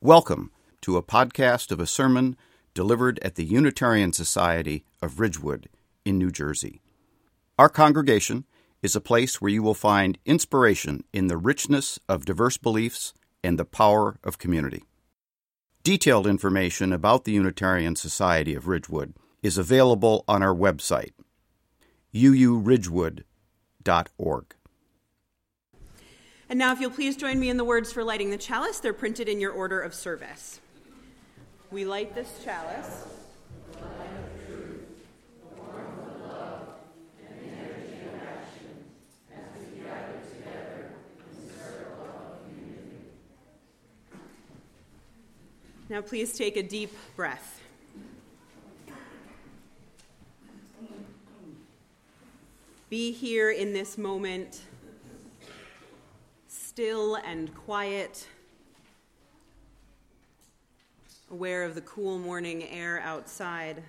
Welcome to a podcast of a sermon delivered at the Unitarian Society of Ridgewood in New Jersey. Our congregation is a place where you will find inspiration in the richness of diverse beliefs and the power of community. Detailed information about the Unitarian Society of Ridgewood is available on our website, uuridgewood.org. And now, if you'll please join me in the words for lighting the chalice, they're printed in your order of service. We light this chalice. Now, please take a deep breath. Be here in this moment still and quiet, aware of the cool morning air outside.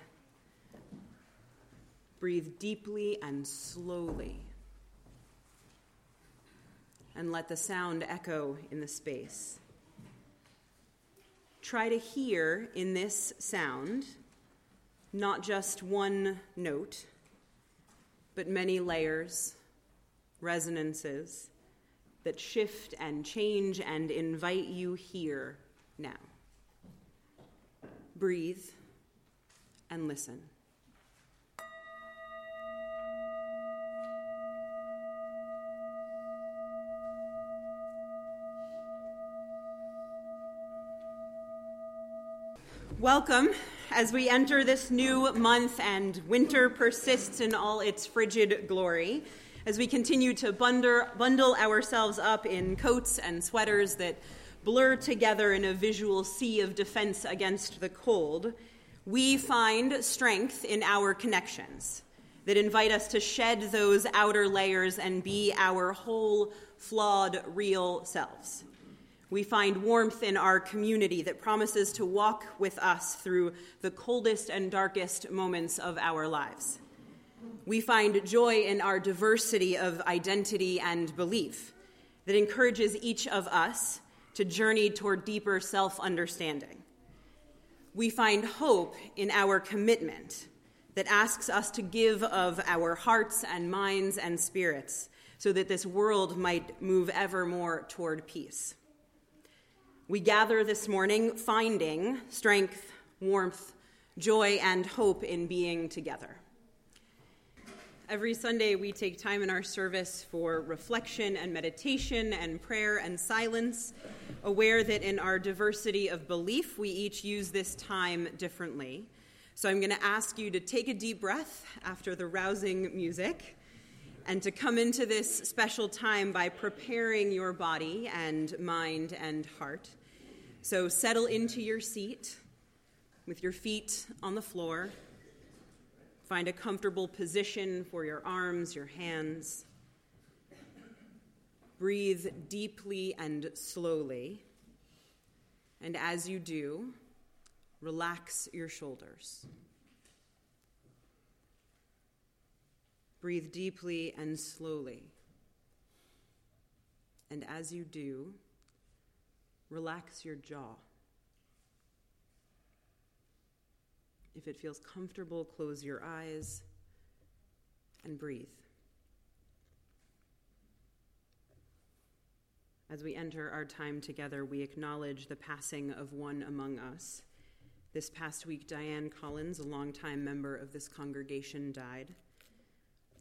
Breathe deeply and slowly, and let the sound echo in the space. Try to hear in this sound not just one note, but many layers, resonances that shift and change and invite you here now. Breathe and listen. Welcome as we enter this new month and winter persists in all its frigid glory as we continue to bundle, ourselves up in coats and sweaters that blur together in a visual sea of defense against the cold, we find strength in our connections that invite us to shed those outer layers and be our whole, flawed, real selves. We find warmth in our community that promises to walk with us through the coldest and darkest moments of our lives. We find joy in our diversity of identity and belief that encourages each of us to journey toward deeper self understanding. We find hope in our commitment that asks us to give of our hearts and minds and spirits so that this world might move ever more toward peace. We gather this morning finding strength, warmth, joy, and hope in being together. Every Sunday, we take time in our service for reflection and meditation and prayer and silence, aware that in our diversity of belief, we each use this time differently. So I'm going to ask you to take a deep breath after the rousing music and to come into this special time by preparing your body and mind and heart. So settle into your seat with your feet on the floor Find a comfortable position for your arms, your hands. Breathe deeply and slowly. And as you do, relax your shoulders. Breathe deeply and slowly. And as you do, relax your jaw. If it feels comfortable, close your eyes and breathe. As we enter our time together, we acknowledge the passing of one among us. This past week, Diane Collins, a longtime member of this congregation, died.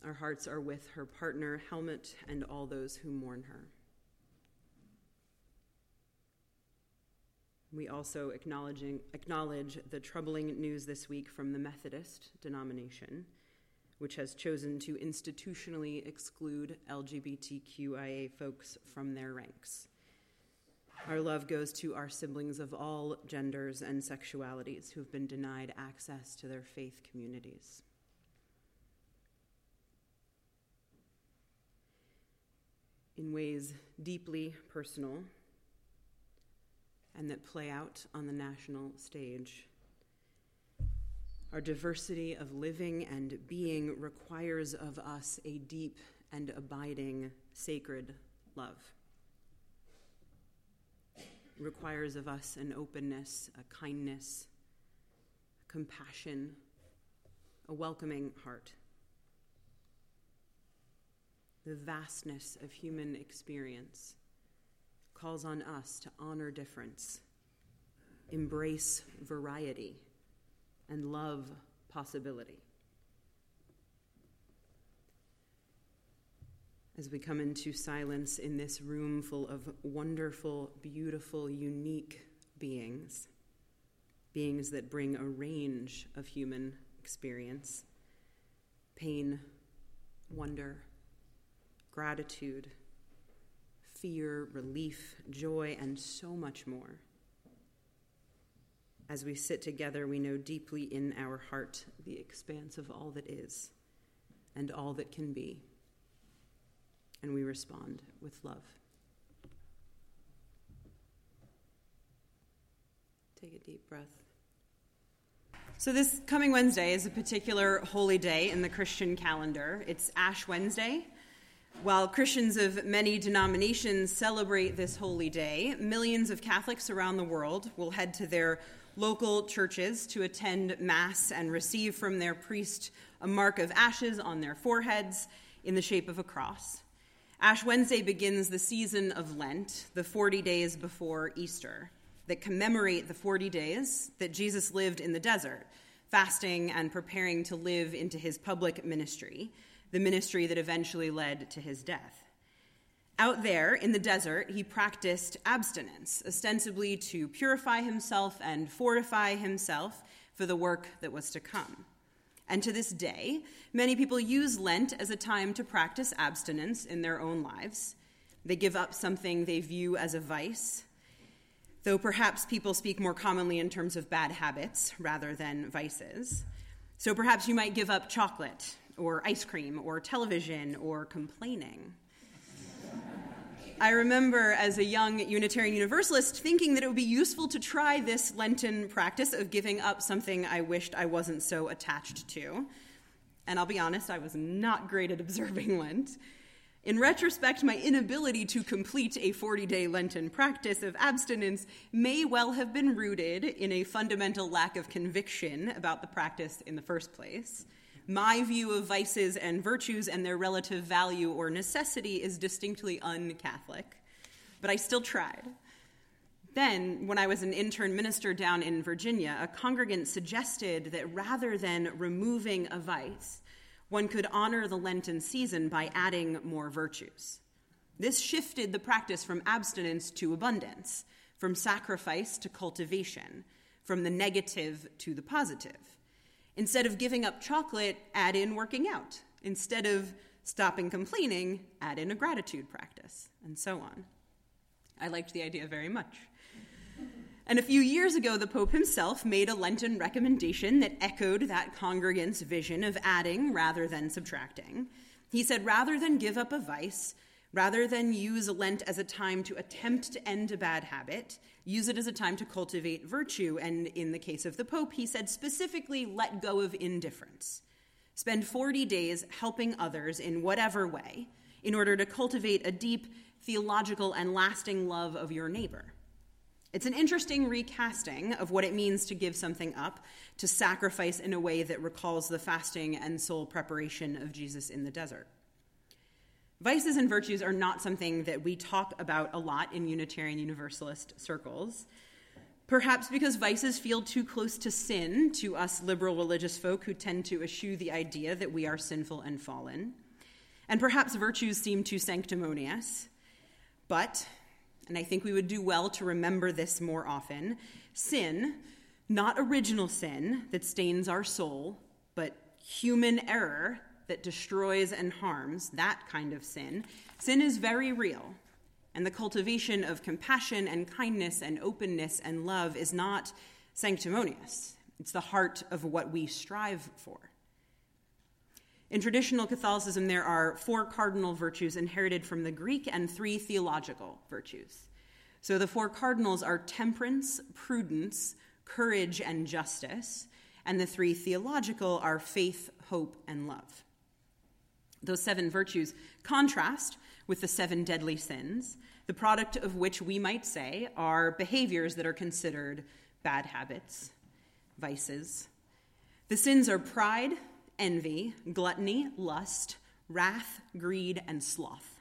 Our hearts are with her partner, Helmut, and all those who mourn her. We also acknowledging, acknowledge the troubling news this week from the Methodist denomination, which has chosen to institutionally exclude LGBTQIA folks from their ranks. Our love goes to our siblings of all genders and sexualities who've been denied access to their faith communities. In ways deeply personal, and that play out on the national stage. Our diversity of living and being requires of us a deep and abiding sacred love. requires of us an openness, a kindness, a compassion, a welcoming heart. The vastness of human experience calls on us to honor difference, embrace variety, and love possibility. as we come into silence in this room full of wonderful, beautiful, unique beings, beings that bring a range of human experience pain, wonder, gratitude, fear, relief, joy, and so much more. As we sit together, we know deeply in our heart the expanse of all that is and all that can be and we respond with love. Take a deep breath. So, this coming Wednesday is a particular holy day in the Christian calendar. It's Ash Wednesday. While Christians of many denominations celebrate this holy day, millions of Catholics around the world will head to their local churches to attend Mass and receive from their priest a mark of ashes on their foreheads in the shape of a cross. Ash Wednesday begins the season of Lent, the 40 days before Easter, that commemorate the 40 days that Jesus lived in the desert, fasting and preparing to live into his public ministry, the ministry that eventually led to his death. Out there in the desert, he practiced abstinence, ostensibly to purify himself and fortify himself for the work that was to come. And to this day, many people use Lent as a time to practice abstinence in their own lives. They give up something they view as a vice, though perhaps people speak more commonly in terms of bad habits rather than vices. So perhaps you might give up chocolate, or ice cream, or television, or complaining. I remember as a young Unitarian Universalist thinking that it would be useful to try this Lenten practice of giving up something I wished I wasn't so attached to. And I'll be honest, I was not great at observing Lent. In retrospect, my inability to complete a 40 day Lenten practice of abstinence may well have been rooted in a fundamental lack of conviction about the practice in the first place. My view of vices and virtues and their relative value or necessity is distinctly un Catholic, but I still tried. Then, when I was an intern minister down in Virginia, a congregant suggested that rather than removing a vice, one could honor the Lenten season by adding more virtues. This shifted the practice from abstinence to abundance, from sacrifice to cultivation, from the negative to the positive. Instead of giving up chocolate, add in working out. Instead of stopping complaining, add in a gratitude practice, and so on. I liked the idea very much. And a few years ago, the Pope himself made a Lenten recommendation that echoed that congregant's vision of adding rather than subtracting. He said, rather than give up a vice, Rather than use Lent as a time to attempt to end a bad habit, use it as a time to cultivate virtue. And in the case of the Pope, he said specifically, let go of indifference. Spend 40 days helping others in whatever way in order to cultivate a deep theological and lasting love of your neighbor. It's an interesting recasting of what it means to give something up, to sacrifice in a way that recalls the fasting and soul preparation of Jesus in the desert. Vices and virtues are not something that we talk about a lot in Unitarian Universalist circles. Perhaps because vices feel too close to sin to us liberal religious folk who tend to eschew the idea that we are sinful and fallen. And perhaps virtues seem too sanctimonious. But, and I think we would do well to remember this more often, sin, not original sin that stains our soul, but human error that destroys and harms, that kind of sin, sin is very real. And the cultivation of compassion and kindness and openness and love is not sanctimonious. It's the heart of what we strive for. In traditional Catholicism, there are four cardinal virtues inherited from the Greek and three theological virtues. So the four cardinals are temperance, prudence, courage, and justice, and the three theological are faith, hope, and love. Those seven virtues contrast with the seven deadly sins, the product of which we might say are behaviors that are considered bad habits, vices. The sins are pride, envy, gluttony, lust, wrath, greed, and sloth.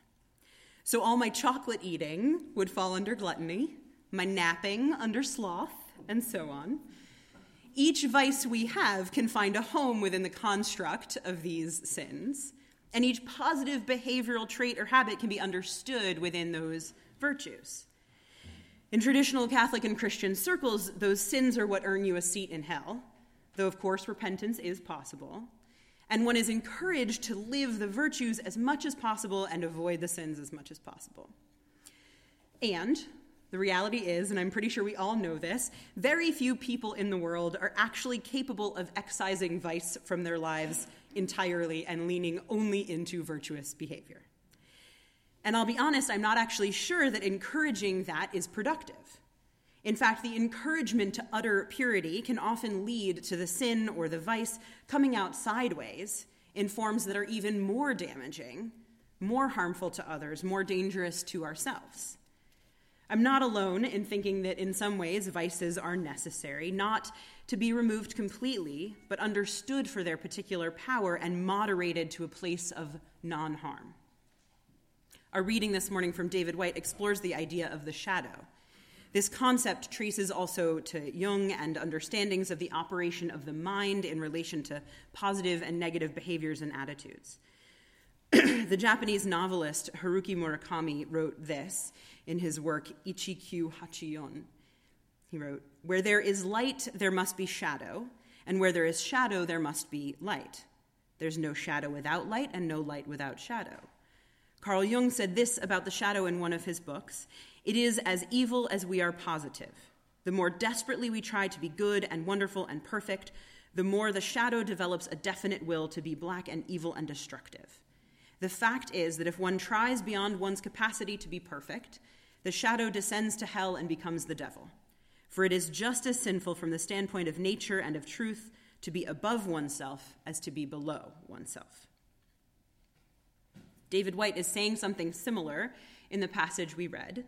So all my chocolate eating would fall under gluttony, my napping under sloth, and so on. Each vice we have can find a home within the construct of these sins, and each positive behavioral trait or habit can be understood within those virtues. In traditional Catholic and Christian circles, those sins are what earn you a seat in hell, though, of course, repentance is possible. And one is encouraged to live the virtues as much as possible and avoid the sins as much as possible. And the reality is, and I'm pretty sure we all know this, very few people in the world are actually capable of excising vice from their lives entirely and leaning only into virtuous behavior. And I'll be honest, I'm not actually sure that encouraging that is productive. In fact, the encouragement to utter purity can often lead to the sin or the vice coming out sideways in forms that are even more damaging, more harmful to others, more dangerous to ourselves. I'm not alone in thinking that in some ways vices are necessary, not to be removed completely, but understood for their particular power and moderated to a place of non harm. Our reading this morning from David Whyte explores the idea of the shadow. This concept traces also to Jung and understandings of the operation of the mind in relation to positive and negative behaviors and attitudes. The Japanese novelist Haruki Murakami wrote this in his work Ichikyu Hachiyon. He wrote, Where there is light, there must be shadow, and where there is shadow, there must be light. There's no shadow without light, and no light without shadow. Carl Jung said this about the shadow in one of his books It is as evil as we are positive. The more desperately we try to be good and wonderful and perfect, the more the shadow develops a definite will to be black and evil and destructive. The fact is that if one tries beyond one's capacity to be perfect, the shadow descends to hell and becomes the devil. For it is just as sinful from the standpoint of nature and of truth to be above oneself as to be below oneself. David Whyte is saying something similar in the passage we read.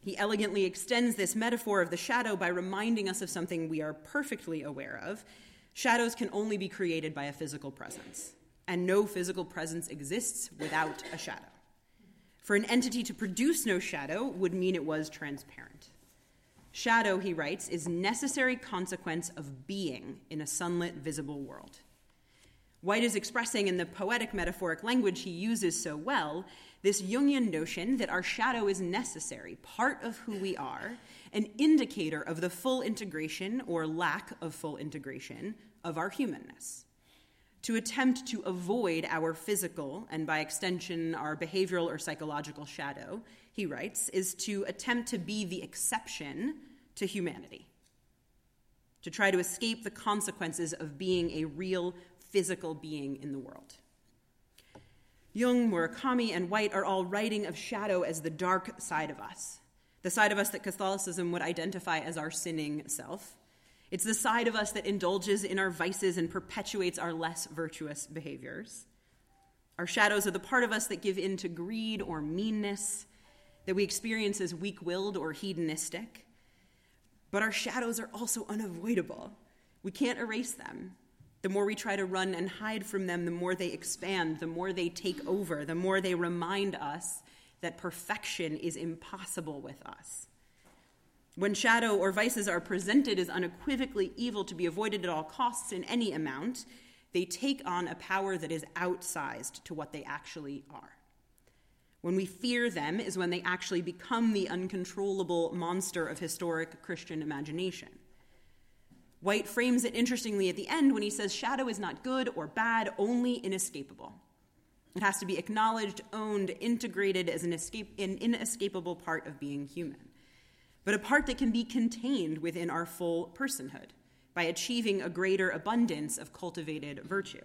He elegantly extends this metaphor of the shadow by reminding us of something we are perfectly aware of. Shadows can only be created by a physical presence, and no physical presence exists without a shadow. For an entity to produce no shadow would mean it was transparent. Shadow, he writes, is necessary consequence of being in a sunlit, visible world. Whyte is expressing in the poetic metaphoric language he uses so well this Jungian notion that our shadow is necessary, part of who we are, an indicator of the full integration or lack of full integration of our humanness. To attempt to avoid our physical, and by extension, our behavioral or psychological shadow, he writes, is to attempt to be the exception to humanity. To try to escape the consequences of being a real physical being in the world. Jung, Murakami, and Whyte are all writing of shadow as the dark side of us, the side of us that Catholicism would identify as our sinning self. It's the side of us that indulges in our vices and perpetuates our less virtuous behaviors. Our shadows are the part of us that give in to greed or meanness, that we experience as weak willed or hedonistic. But our shadows are also unavoidable. We can't erase them. The more we try to run and hide from them, the more they expand, the more they take over, the more they remind us that perfection is impossible with us. When shadow or vices are presented as unequivocally evil to be avoided at all costs in any amount, they take on a power that is outsized to what they actually are. When we fear them is when they actually become the uncontrollable monster of historic Christian imagination. Whyte frames it interestingly at the end when he says shadow is not good or bad, only inescapable. It has to be acknowledged, owned, integrated as an, escape, an inescapable part of being human, but a part that can be contained within our full personhood by achieving a greater abundance of cultivated virtue.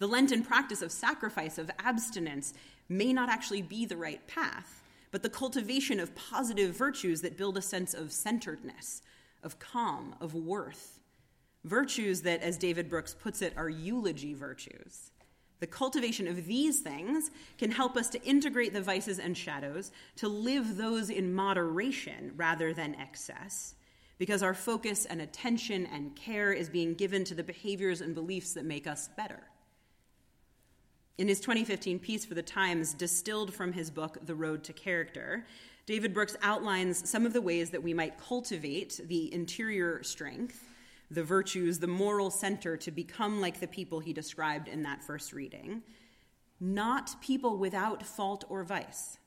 The Lenten practice of sacrifice, of abstinence, may not actually be the right path, but the cultivation of positive virtues that build a sense of centeredness, of calm, of worth. Virtues that, as David Brooks puts it, are eulogy virtues. The cultivation of these things can help us to integrate the vices and shadows, to live those in moderation rather than excess, because our focus and attention and care is being given to the behaviors and beliefs that make us better. In his 2015 piece for The Times, distilled from his book, The Road to Character, David Brooks outlines some of the ways that we might cultivate the interior strength, the virtues, the moral center to become like the people he described in that first reading. Not people without fault or vice,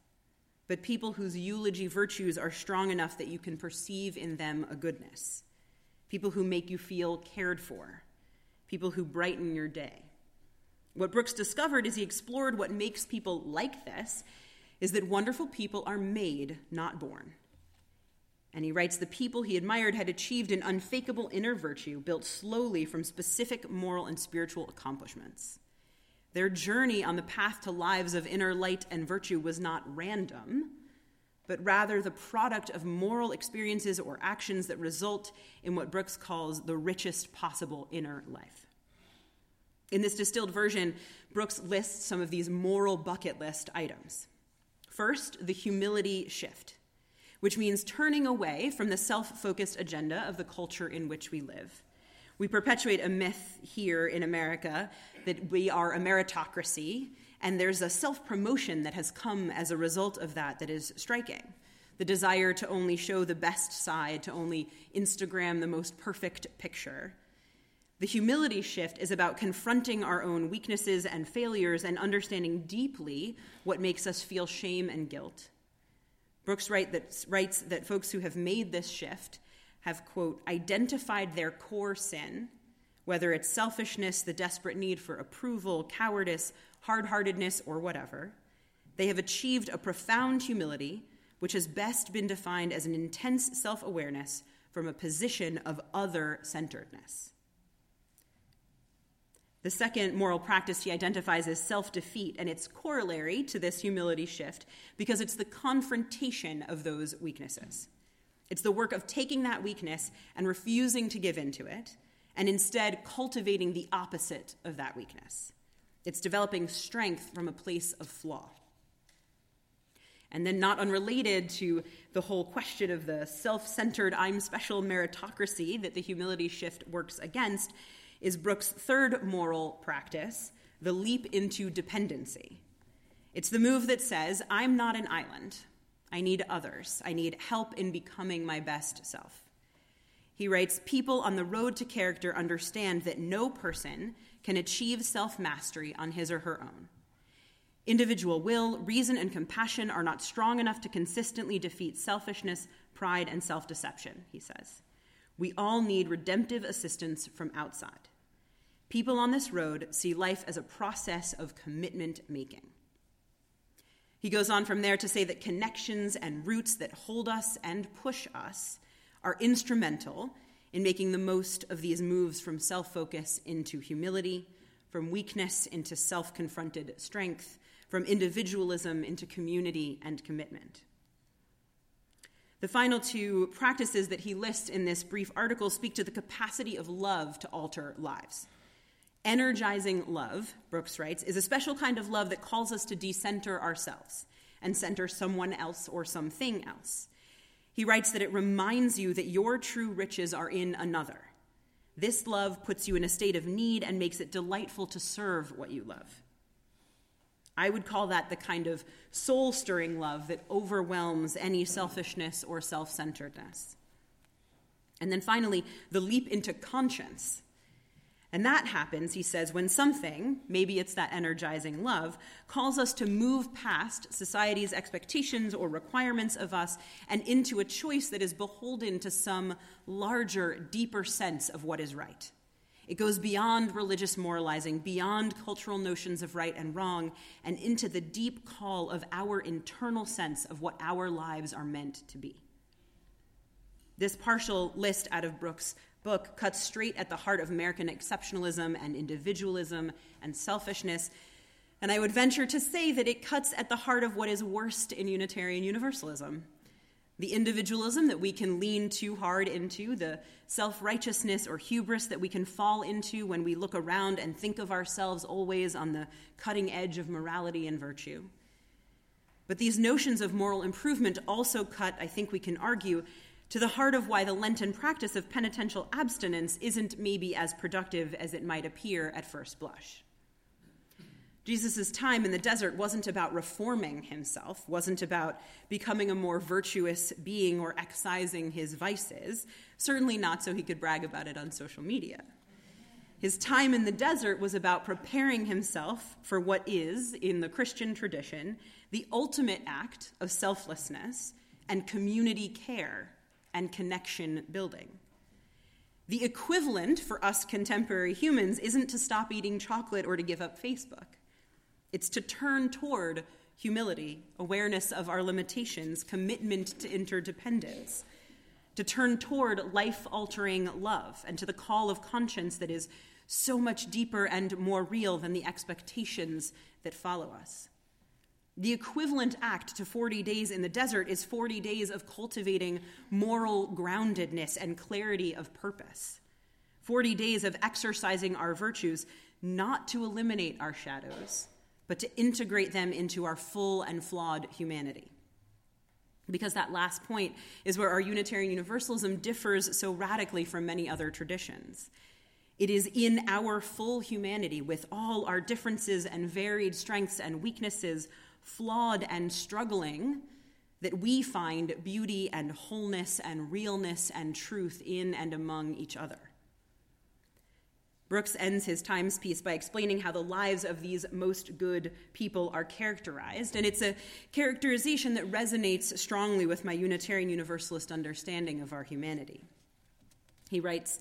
but people whose eulogy virtues are strong enough that you can perceive in them a goodness. People who make you feel cared for. People who brighten your day. What Brooks discovered as he explored what makes people like this is that wonderful people are made, not born. And he writes the people he admired had achieved an unfakeable inner virtue built slowly from specific moral and spiritual accomplishments. Their journey on the path to lives of inner light and virtue was not random, but rather the product of moral experiences or actions that result in what Brooks calls the richest possible inner life. In this distilled version, Brooks lists some of these moral bucket list items. First, the humility shift, which means turning away from the self focused agenda of the culture in which we live. We perpetuate a myth here in America that we are a meritocracy, and there's a self promotion that has come as a result of that that is striking. The desire to only show the best side, to only Instagram the most perfect picture. The humility shift is about confronting our own weaknesses and failures and understanding deeply what makes us feel shame and guilt. Brooks write that, writes that folks who have made this shift have, quote, identified their core sin, whether it's selfishness, the desperate need for approval, cowardice, hard heartedness, or whatever. They have achieved a profound humility, which has best been defined as an intense self awareness from a position of other centeredness. The second moral practice he identifies as self defeat, and it's corollary to this humility shift because it's the confrontation of those weaknesses. It's the work of taking that weakness and refusing to give in to it, and instead cultivating the opposite of that weakness. It's developing strength from a place of flaw. And then, not unrelated to the whole question of the self centered, I'm special meritocracy that the humility shift works against, is Brooks' third moral practice, the leap into dependency. It's the move that says, I'm not an island. I need others. I need help in becoming my best self. He writes People on the road to character understand that no person can achieve self mastery on his or her own. Individual will, reason, and compassion are not strong enough to consistently defeat selfishness, pride, and self deception, he says. We all need redemptive assistance from outside. People on this road see life as a process of commitment making. He goes on from there to say that connections and roots that hold us and push us are instrumental in making the most of these moves from self focus into humility, from weakness into self confronted strength, from individualism into community and commitment. The final two practices that he lists in this brief article speak to the capacity of love to alter lives. Energizing love, Brooks writes, is a special kind of love that calls us to decenter ourselves and center someone else or something else. He writes that it reminds you that your true riches are in another. This love puts you in a state of need and makes it delightful to serve what you love. I would call that the kind of soul stirring love that overwhelms any selfishness or self centeredness. And then finally, the leap into conscience. And that happens, he says, when something, maybe it's that energizing love, calls us to move past society's expectations or requirements of us and into a choice that is beholden to some larger, deeper sense of what is right. It goes beyond religious moralizing, beyond cultural notions of right and wrong, and into the deep call of our internal sense of what our lives are meant to be. This partial list out of Brooks' book cuts straight at the heart of American exceptionalism and individualism and selfishness. And I would venture to say that it cuts at the heart of what is worst in Unitarian Universalism the individualism that we can lean too hard into, the self righteousness or hubris that we can fall into when we look around and think of ourselves always on the cutting edge of morality and virtue. But these notions of moral improvement also cut, I think we can argue, to the heart of why the Lenten practice of penitential abstinence isn't maybe as productive as it might appear at first blush. Jesus' time in the desert wasn't about reforming himself, wasn't about becoming a more virtuous being or excising his vices, certainly not so he could brag about it on social media. His time in the desert was about preparing himself for what is, in the Christian tradition, the ultimate act of selflessness and community care and connection building. The equivalent for us contemporary humans isn't to stop eating chocolate or to give up Facebook. It's to turn toward humility, awareness of our limitations, commitment to interdependence, to turn toward life altering love, and to the call of conscience that is so much deeper and more real than the expectations that follow us. The equivalent act to 40 days in the desert is 40 days of cultivating moral groundedness and clarity of purpose. 40 days of exercising our virtues, not to eliminate our shadows, but to integrate them into our full and flawed humanity. Because that last point is where our Unitarian Universalism differs so radically from many other traditions. It is in our full humanity, with all our differences and varied strengths and weaknesses, flawed and struggling, that we find beauty and wholeness and realness and truth in and among each other. Brooks ends his Times piece by explaining how the lives of these most good people are characterized, and it's a characterization that resonates strongly with my Unitarian Universalist understanding of our humanity. He writes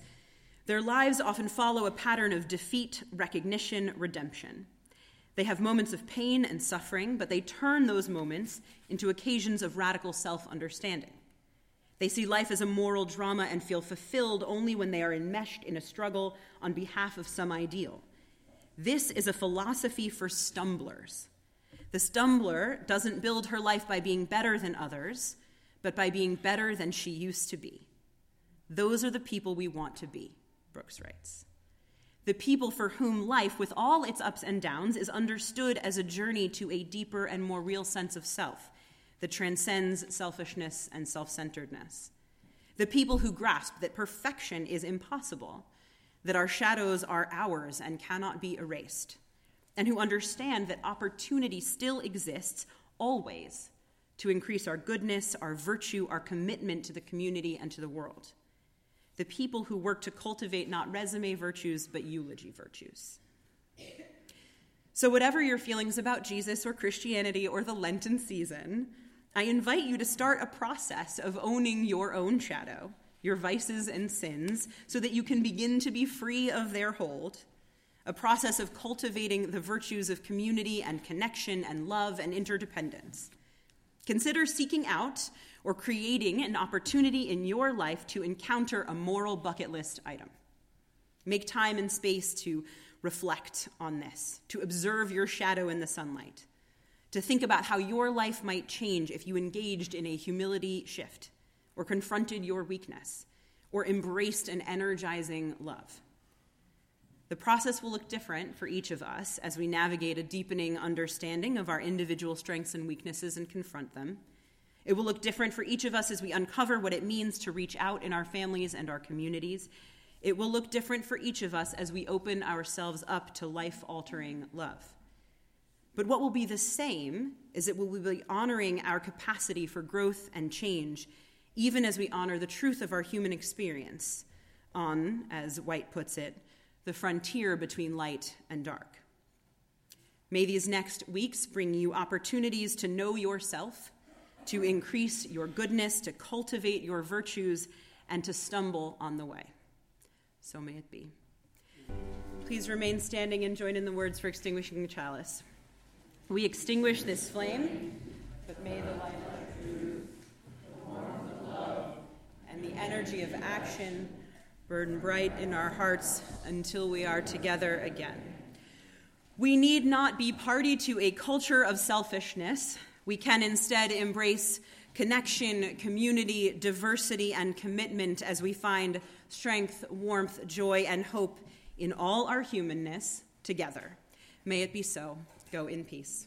Their lives often follow a pattern of defeat, recognition, redemption. They have moments of pain and suffering, but they turn those moments into occasions of radical self understanding. They see life as a moral drama and feel fulfilled only when they are enmeshed in a struggle on behalf of some ideal. This is a philosophy for stumblers. The stumbler doesn't build her life by being better than others, but by being better than she used to be. Those are the people we want to be, Brooks writes. The people for whom life, with all its ups and downs, is understood as a journey to a deeper and more real sense of self that transcends selfishness and self centeredness. The people who grasp that perfection is impossible, that our shadows are ours and cannot be erased, and who understand that opportunity still exists always to increase our goodness, our virtue, our commitment to the community and to the world. The people who work to cultivate not resume virtues, but eulogy virtues. So, whatever your feelings about Jesus or Christianity or the Lenten season, I invite you to start a process of owning your own shadow, your vices and sins, so that you can begin to be free of their hold. A process of cultivating the virtues of community and connection and love and interdependence. Consider seeking out or creating an opportunity in your life to encounter a moral bucket list item. Make time and space to reflect on this, to observe your shadow in the sunlight to think about how your life might change if you engaged in a humility shift, or confronted your weakness, or embraced an energizing love. The process will look different for each of us as we navigate a deepening understanding of our individual strengths and weaknesses and confront them. It will look different for each of us as we uncover what it means to reach out in our families and our communities. It will look different for each of us as we open ourselves up to life altering love. But what will be the same is that we will be honoring our capacity for growth and change, even as we honor the truth of our human experience on, as Whyte puts it, the frontier between light and dark. May these next weeks bring you opportunities to know yourself, to increase your goodness, to cultivate your virtues, and to stumble on the way. So may it be. Please remain standing and join in the words for extinguishing the chalice. We extinguish this flame, but may the light of truth, the warmth of love, and the energy of action burn bright in our hearts until we are together again. We need not be party to a culture of selfishness. We can instead embrace connection, community, diversity, and commitment as we find strength, warmth, joy, and hope in all our humanness together. May it be so. Go in peace.